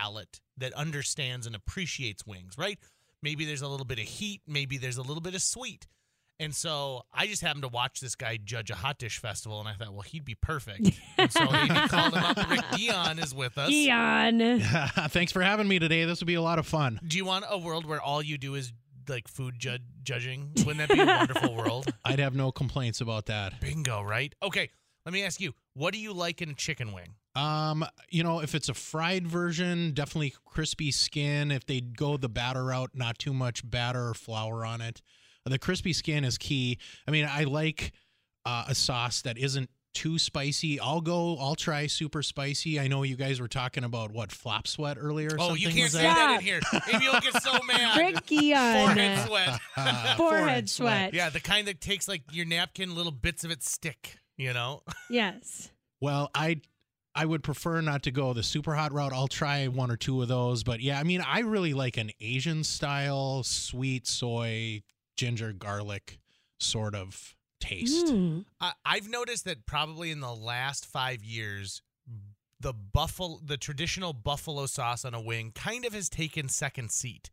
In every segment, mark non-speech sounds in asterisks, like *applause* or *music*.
palate that understands and appreciates wings, right? Maybe there's a little bit of heat, maybe there's a little bit of sweet. And so I just happened to watch this guy judge a hot dish festival, and I thought, well, he'd be perfect. *laughs* And so Amy called him up. Rick Dion is with us. Dion. *laughs* Thanks for having me today. This will be a lot of fun. Do you want a world where all you do is like food ju- judging? Wouldn't that be a wonderful world? *laughs* I'd have no complaints about that. Bingo, right? Okay, let me ask you, what do you like in a chicken wing? Um, you know, if it's a fried version, definitely crispy skin. If they go the batter route, not too much batter or flour on it. The crispy skin is key. I mean, I like uh, a sauce that isn't too spicy. I'll go. I'll try super spicy. I know you guys were talking about what flop sweat earlier. Or Oh, something. you can't Was say that? that in here. Maybe you'll get so *laughs* mad. Rick Dion. Forehead sweat. Uh, *laughs* *laughs* Forehead sweat. Yeah, the kind that takes like your napkin, little bits of it stick. You know. *laughs* Yes. Well, I I would prefer not to go the super hot route. I'll try one or two of those, but yeah, I mean, I really like an Asian style sweet soy ginger garlic sort of taste. Mm. I, I've noticed that probably in the last five years, the buffalo, the traditional buffalo sauce on a wing, kind of has taken second seat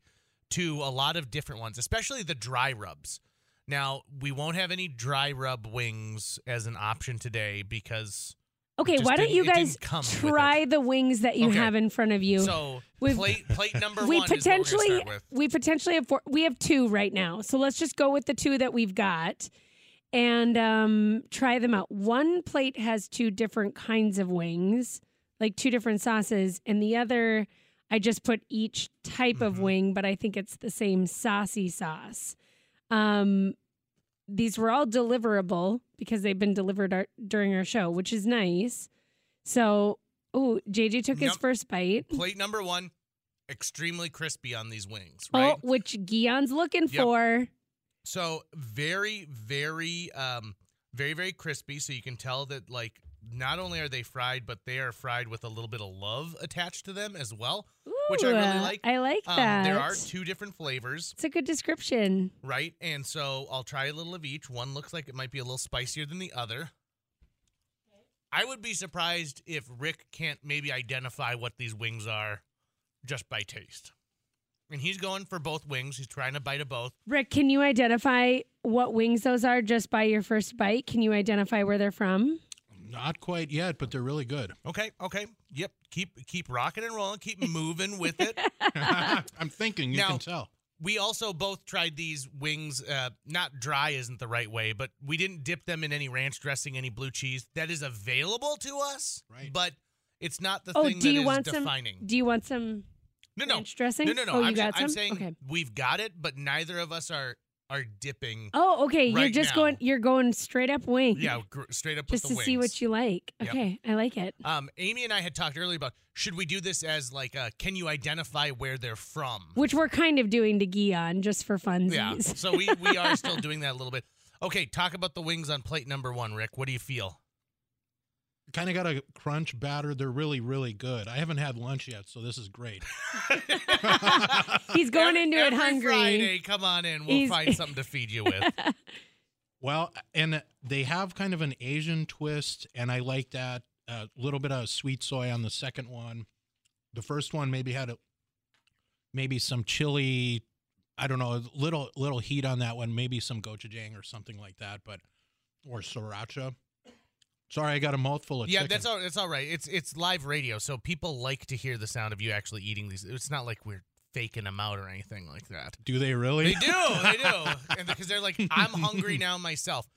to a lot of different ones, especially the dry rubs. Now we won't have any dry rub wings as an option today because Okay, why don't you guys try the wings that you Okay. have in front of you? so We've- plate plate number we one is what we're potentially start with. we potentially have four, we have two right now. So let's just go with the two that we've got and um, try them out. One plate has two different kinds of wings, like two different sauces, and the other I just put each type of Mhm. wing, but I think it's the same saucy sauce. Um, these were all deliverable because they've been delivered our, during our show, which is nice. So, oh, JJ took his first bite. Plate number one, extremely crispy on these wings, right? Oh, which Gion's looking Yep. for. So very, very, um, very, very crispy. So you can tell that like not only are they fried, but they are fried with a little bit of love attached to them as well. Which I really like. I like Um, that. there are two different flavors, It's a good description. right? And so I'll try a little of each. One looks like it might be a little spicier than the other. I would be surprised if Rick can't maybe identify what these wings are just by taste. And he's going for both wings. He's trying to bite of both. Rick, can you identify what wings those are just by your first bite? Can you identify where they're from? Not quite yet, but they're really good. Okay, okay. Yep. Keep keep rocking and rolling. Keep moving with it. *laughs* *laughs* I'm thinking you Now- can tell. We also both tried these wings. Uh, not dry isn't the right way, but we didn't dip them in any ranch dressing, any blue cheese. That is available to us, Right. but it's not the Oh, thing do that you is want defining. some? Do you want some no, no, ranch dressing? no, no, no. Oh, I'm, got I'm some. saying okay. we've got it, but neither of us are are dipping. Oh, okay. you're just now. going. You're going straight up wing. Yeah, gr- straight up Just to the see what you like. Yep. Okay, I like it. Um, Amy and I had talked earlier about should we do this as like, uh, can you identify where they're from? Which we're kind of doing to Gion just for funsies. Yeah. So we we are still *laughs* doing that a little bit. Okay, talk about the wings on plate number one, Rick. What do you feel? Kind of got a crunch batter. They're really, really good. I haven't had lunch yet, so this is great. *laughs* He's going Every- into it every hungry. Friday, come on in. We'll He's- find something to feed you with. *laughs* Well, and they have kind of an Asian twist, and I like that. A little bit of sweet soy on the second one. The first one maybe had a maybe some chili. I don't know, a little little heat on that one. Maybe some gochujang or something like that, but or sriracha. Sorry, I got a mouthful of yeah, chicken. that's all. That's all right. It's it's live radio, so people like to hear the sound of you actually eating these. It's not like we're faking them out or anything like that. Do they really? They do. They do. *laughs* And because they're like, I'm hungry now myself.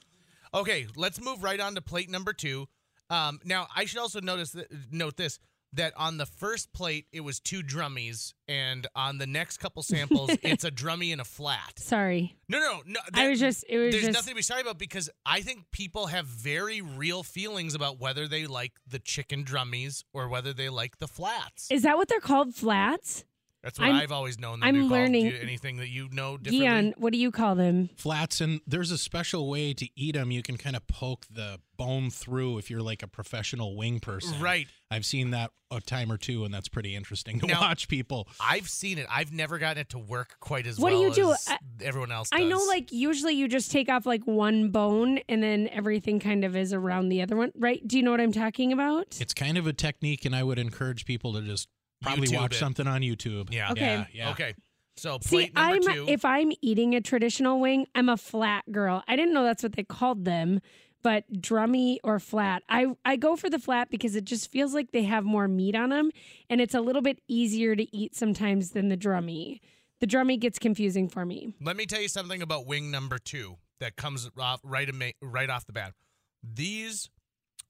Okay, let's move right on to plate number two. Um, now, I should also notice that, note this that on the first plate it was two drummies, and on the next couple samples *laughs* it's a drummy and a flat. Sorry, No, no, no. I was just. It was there's just. nothing to be sorry about because I think people have very real feelings about whether they like the chicken drummies or whether they like the flats. Is that what they're called? Flats? That's what I'm- i have always known. Them I'm to learning- Do you- anything that you know differently. Gion, what do you call them? flats and there's a special way to eat them you can kind of poke the bone through if you're like a professional wing person Right. i've seen that a time or two and that's pretty interesting to Now- watch people I've seen it. I've never gotten it to work quite as What do well you do? as I- everyone else I know, like usually you just take off like one bone and then everything kind of is around the other one, right? Do you know what I'm talking about? it's kind of a technique and i would encourage people to just Probably YouTube watch it. something on YouTube. Yeah. Okay. Yeah. yeah. Okay. So See, number I'm two. if I'm eating a traditional wing, I'm a flat girl. I didn't know that's what they called them, but drummy or flat. I I go for the flat because it just feels like they have more meat on them, and it's a little bit easier to eat sometimes than the drummy. The drummy gets confusing for me. Let me tell you something about wing number two that comes off right right off the bat. These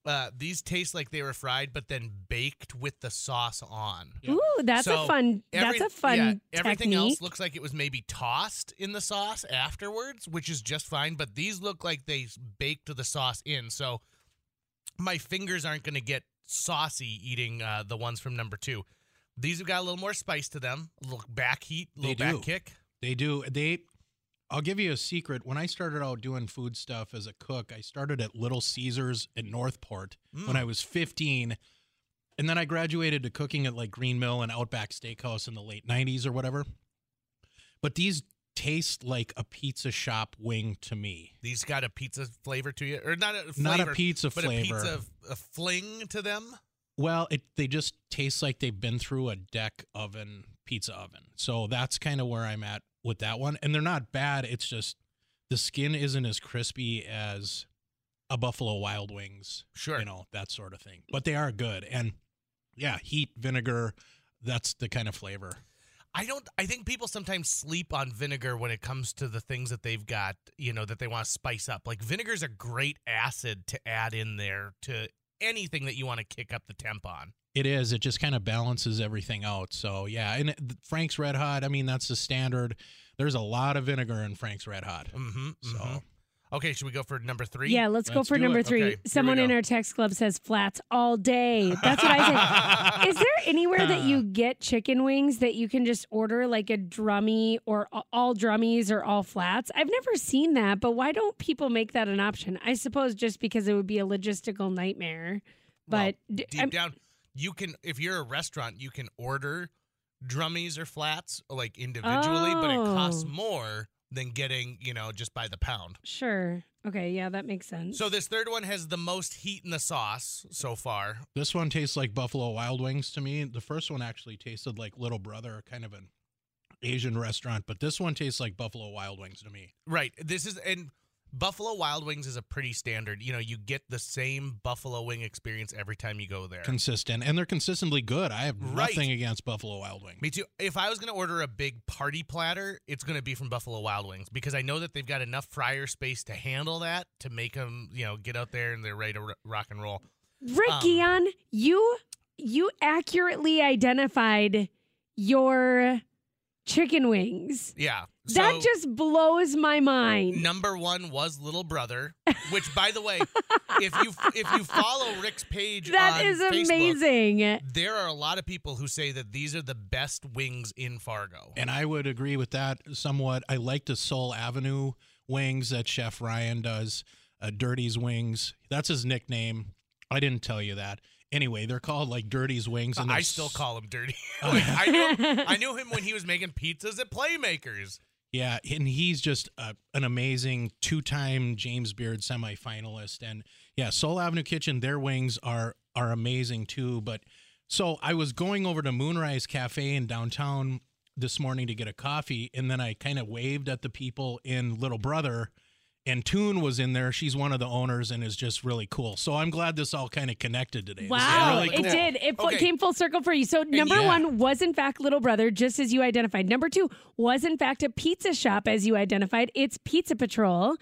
uh, these taste like they were fried, but then baked with the sauce on. Yeah. Ooh, that's So, a fun. Every- that's a fun yeah, everything technique. else looks like it was maybe tossed in the sauce afterwards, which is just fine. But these look like they baked the sauce in, so my fingers aren't going to get saucy eating uh, the ones from number two. These have got a little more spice to them, a little back heat, a They little back do. kick. They do. They. I'll give you a secret. When I started out doing food stuff as a cook, I started at Little Caesars in Northport when Mm. I was 15. And then I graduated to cooking at like Green Mill and Outback Steakhouse in the late 90s or whatever. But these taste like a pizza shop wing to me. These got a pizza flavor to you, or not a flavor, Not a pizza but flavor. a pizza a fling to them. Well, it they just taste like they've been through a deck oven pizza oven. So that's kind of where I'm at with that one. And they're not bad. It's just the skin isn't as crispy as a Buffalo Wild Wings, Sure. you know, that sort of thing. But they are good. And yeah, heat, vinegar, that's the kind of flavor. I don't. I think people sometimes sleep on vinegar when it comes to the things that they've got, you know, that they want to spice up. Like vinegar's a great acid to add in there to anything that you want to kick up the temp on. It is. It just kind of balances everything out. So yeah, and it- Frank's Red Hot. I mean, that's the standard. There's a lot of vinegar in Frank's Red Hot. Mm-hmm. So okay, should we go for number three? Yeah, let's, go Let's for number it. three. Okay, Someone in our text club says flats all day. That's what I say. *laughs* Is there anywhere that you *laughs* get chicken wings that you can just order like a drummy or all drummies or all flats? I've never seen that, but why don't people make that an option? I suppose just because it would be a logistical nightmare. Well, But d- deep I'm- down, you can if you're a restaurant, you can order drummies or flats like individually, but it costs Oh. more than getting you know just by the pound. sure. Okay, yeah, that makes sense. So this third one has the most heat in the sauce so far. This one tastes like Buffalo Wild Wings to me. The first one actually tasted like Little Brother, kind of an Asian restaurant, but this one tastes like Buffalo Wild Wings to me. Right. This is and Buffalo Wild Wings is a pretty standard. You know, you get the same buffalo wing experience every time you go there. Consistent, and they're consistently good. I have Right. nothing against Buffalo Wild Wings. Me too. If I was going to order a big party platter, it's going to be from Buffalo Wild Wings because I know that they've got enough fryer space to handle that to make them, you know, get out there and they're ready to r- rock and roll. Rick Um, Gion, you you accurately identified your chicken wings. Yeah. That just blows my mind. number one was Little Brother, which, by the way, if you if you follow Rick's page, That on is Facebook, amazing. There are a lot of people who say that these are the best wings in Fargo. And I would agree with that somewhat. I like the Soul Avenue wings that Chef Ryan does. Uh, Dirty's Wings. That's his nickname. I didn't tell you that. Anyway, they're called like Dirty's Wings. And I still s- call him dirty. Like, *laughs* *laughs* I knew I knew him when he was making pizzas at Playmakers. Yeah, and he's just a, an amazing two-time James Beard semifinalist, and yeah, Soul Avenue Kitchen, their wings are are amazing too. But so I was going over to Moonrise Cafe in downtown this morning to get a coffee, and then I kind of waved at the people in Little Brother, and Toon was in there. She's one of the owners and is just really cool. So I'm glad this all kind of connected today. Wow, really it did. It Okay. came full circle for you. So, number yeah. one was, in fact, Little Brother, just as you identified. Number two was, in fact, a pizza shop, as you identified. It's Pizza Patrol.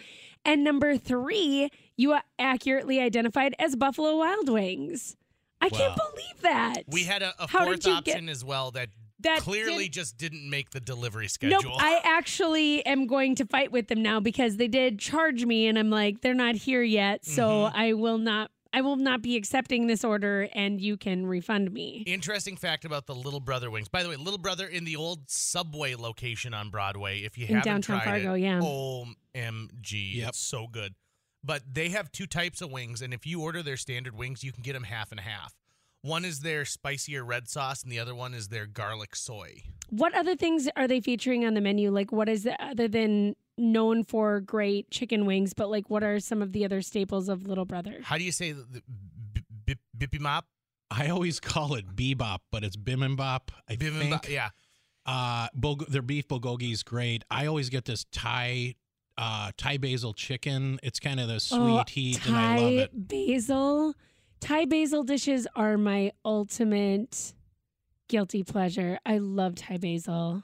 And number three, you accurately identified as Buffalo Wild Wings. I can't believe that. We had a, a How fourth did you get- option as well that, That clearly did- just didn't make the delivery schedule. Nope, I actually am going to fight with them now because they did charge me, and I'm like, they're not here yet, so Mm-hmm. I will not. I will not be accepting this order, and you can refund me. Interesting fact about the Little Brother wings. By the way, Little Brother in the old Subway location on Broadway. If you In haven't downtown tried Fargo, it, yeah. OMG, Yep. it's so good. But they have two types of wings, and if you order their standard wings, you can get them half and half. One is their spicier red sauce, and the other one is their garlic soy. What other things are they featuring on the menu? Like, what is it other than known for great chicken wings? But like, what are some of the other staples of Little Brother? How do you say the, the b- b- bippy mop? I always call it bebop, but it's bibimbap. I Bibimbap, think. yeah. Uh, bulg- their beef bulgogi is great. I always get this Thai, uh, Thai basil chicken. It's kind of the sweet Oh, heat, Thai and I love it. basil. Thai basil dishes are my ultimate guilty pleasure. I love Thai basil.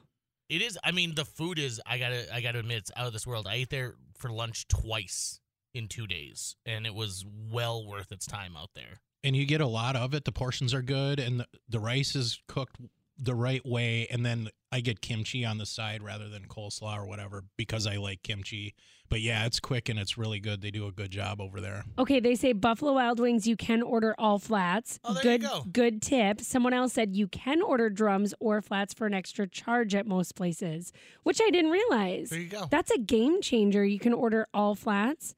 It is. I mean, the food is. I gotta. I gotta admit, it's out of this world. I ate there for lunch twice in two days, and it was well worth its time out there. And you get a lot of it. The portions are good, and the, the rice is cooked the right way. And then I get kimchi on the side rather than coleslaw or whatever because I like kimchi. But yeah, it's quick and it's really good. They do a good job over there. Okay, they say Buffalo Wild Wings, you can order all flats. Oh, there you good, go. Good tip. Someone else said you can order drums or flats for an extra charge at most places, which I didn't realize. There you go. That's a game changer. You can order all flats.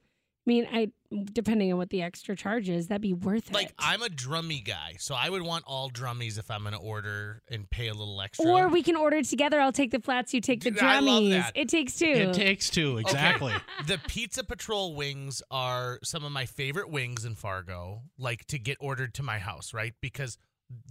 I mean, I depending on what the extra charge is, that'd be worth Like it. Like I'm a drummy guy, so I would want all drummies if I'm gonna order and pay a little extra. or we can order together. I'll take the flats, you take the Dude, I love drummies. that. It takes two. It takes two, exactly. *laughs* the Pizza Patrol wings are some of my favorite wings in Fargo, like to get ordered to my house, right? Because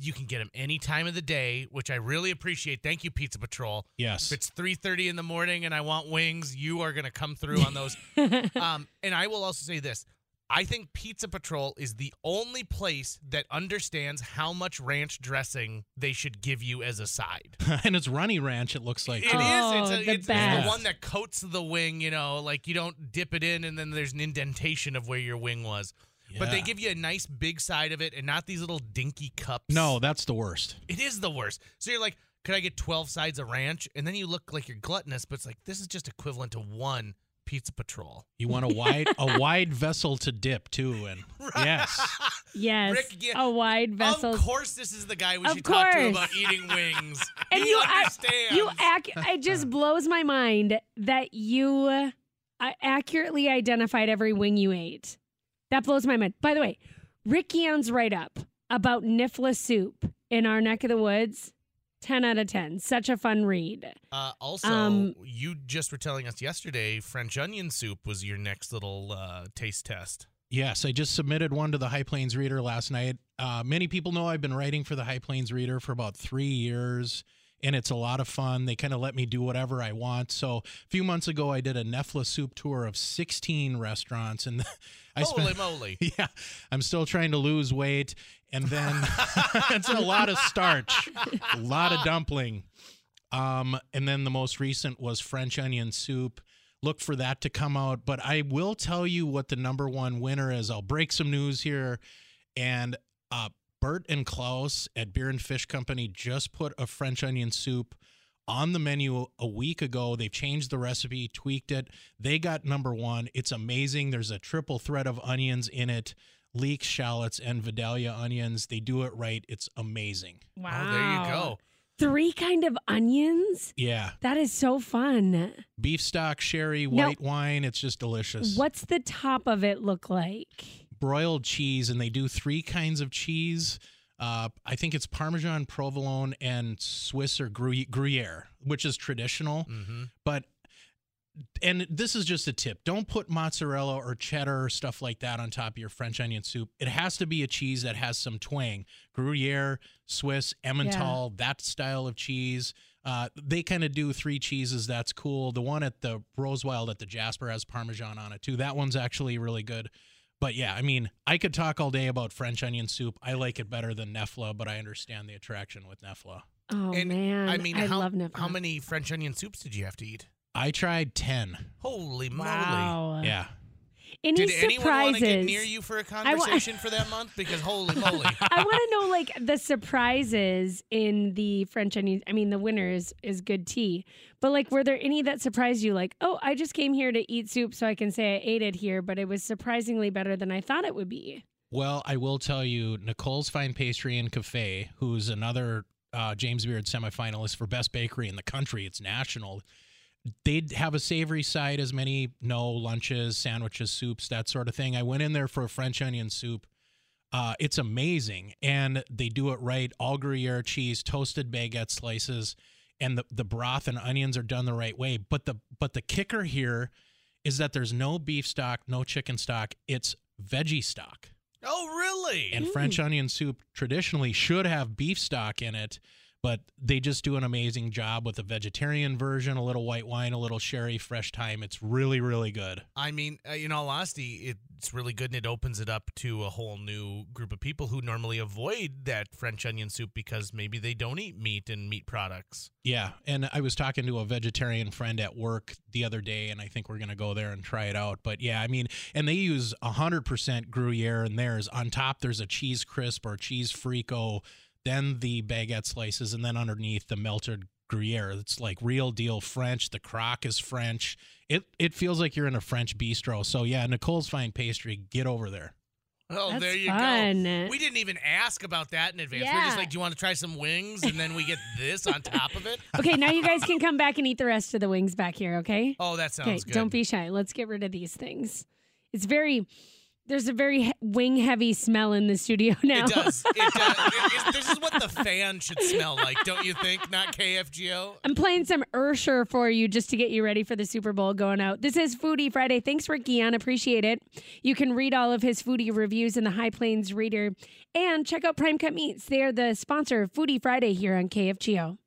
you can get them any time of the day, which I really appreciate. Thank you, Pizza Patrol. Yes. If it's 3:30 in the morning and I want wings, you are going to come through on those. *laughs* um, and I will also say this. I think Pizza Patrol is the only place that understands how much ranch dressing they should give you as a side. *laughs* and it's runny ranch, it looks like. It is. too. Oh, It's, a, the it's, it's the one that coats the wing. You know, like you don't dip it in, and then there's an indentation of where your wing was. But they give you a nice big side of it, and not these little dinky cups. No, that's the worst. it is the worst. So you're like, could I get 12 sides of ranch? And then you look like you're gluttonous, but it's like this is just equivalent to one Pizza Patrol. You want a wide a *laughs* wide vessel to dip too, and yes, *laughs* yes, Rick, yeah, a wide vessel. Of course, this is the guy we Of should talk to about eating wings. *laughs* And he you ac- understands. You ac- it just blows my mind that you uh, accurately identified every wing you ate. That blows my mind. By the way, Rick Gion's write up about Knoephla soup in our neck of the woods. 10 out of 10. Such a fun read. Uh, also, Um, you just were telling us yesterday French onion soup was your next little uh, taste test. yes. I just submitted one to the High Plains Reader last night. Uh, many people know I've been writing for the High Plains Reader for about three years, and it's a lot of fun. They kind of let me do whatever I want. So a few months ago, I did a Knoephla soup tour of 16 restaurants, and *laughs* I Holy spent moly! *laughs* Yeah, I'm still trying to lose weight, and then *laughs* it's a lot of starch, a lot of dumpling. Um, and then the most recent was French onion soup. Look for that to come out, but I will tell you what the number one winner is. I'll break some news here, and uh, Bert and Klaus at Beer and Fish Company just put a French onion soup on the menu a week ago. They've changed the recipe, tweaked it. They got number one. It's amazing. There's a triple thread of onions in it leek shallots and Vidalia onions. They do it right. It's amazing. Wow. Oh, there you go. Three kind of onions? Yeah. That is so fun. Beef stock, sherry, Now- white wine. It's just delicious. What's the top of it look like? Broiled cheese, and they do three kinds of cheese. Uh, I think it's Parmesan, provolone, and Swiss or Gruyere, Gruyere which is traditional. Mm-hmm. but and this is just a tip. Don't put mozzarella or cheddar or stuff like that on top of your french onion soup. It has to be a cheese that has some twang. Gruyere swiss emmental that style of cheese. Uh, they kind of do three cheeses. That's cool. The one at the rosewild at the jasper has parmesan on it too. That one's actually really good but yeah i mean i could talk all day about french onion soup i like it better than knoephla but i understand the attraction with knoephla Oh and man, I mean, I how, love Knoephla. how many French onion soups did you have to eat? i tried 10 Holy moly! Wow. yeah Any Did anyone want to surprises? get near you for a wa- conversation for that month? Because holy *laughs* moly! I want to know like the surprises in the French onion. I mean, the winner is is good tea, but like, were there any that surprised you? Like, oh, I just came here to eat soup, so I can say I ate it here, but it was surprisingly better than I thought it would be. Well, I will tell you, Nicole's Fine Pastry and Cafe, who's another uh, James Beard semifinalist for best bakery in the country. It's national. They'd have a savory side, as many no lunches, sandwiches, soups, that sort of thing. I went in there for a French onion soup. Uh, it's amazing, and they do it right. All Gruyere cheese, toasted baguette slices, and the, the broth and onions are done the right way. But the but the kicker here is that there's no beef stock, no chicken stock. It's veggie stock. Oh, really? And French onion soup traditionally should have beef stock in it, but they just do an amazing job with a vegetarian version, a little white wine, a little sherry, fresh thyme. It's really, really good. I mean, uh, in all honesty, it's really good and it opens it up to a whole new group of people who normally avoid that French onion soup because maybe they don't eat meat and meat products. Yeah. And I was talking to a vegetarian friend at work the other day, and I think we're going to go there and try it out. But yeah, I mean, and they use 100% Gruyere in theirs. On top, there's a cheese crisp or cheese frico then the baguette slices, and then underneath the melted Gruyere. It's like real deal French. The crock is French. It it feels like you're in a French bistro. So yeah, Nicole's Fine Pastry, get over there. Oh, That's there you fun. go. We didn't even ask about that in advance. Yeah. We're just like, do you want to try some wings? And then we get *laughs* this on top of it. Okay, now you guys can come back and eat the rest of the wings back here, okay? Oh, that sounds Okay, good. don't be shy. Let's get rid of these things. It's very there's a very wing heavy smell in the studio *laughs* now. It does. It does. *laughs* It- this is what the fan should smell like, don't you think? Not KFGO. I'm playing some Usher for you just to get you ready for the Super Bowl going out. This is Foodie Friday. Thanks, Ricky. On appreciate it. You can read all of his foodie reviews in the High Plains Reader and check out Prime Cut Meats. They are the sponsor of Foodie Friday here on KFGO.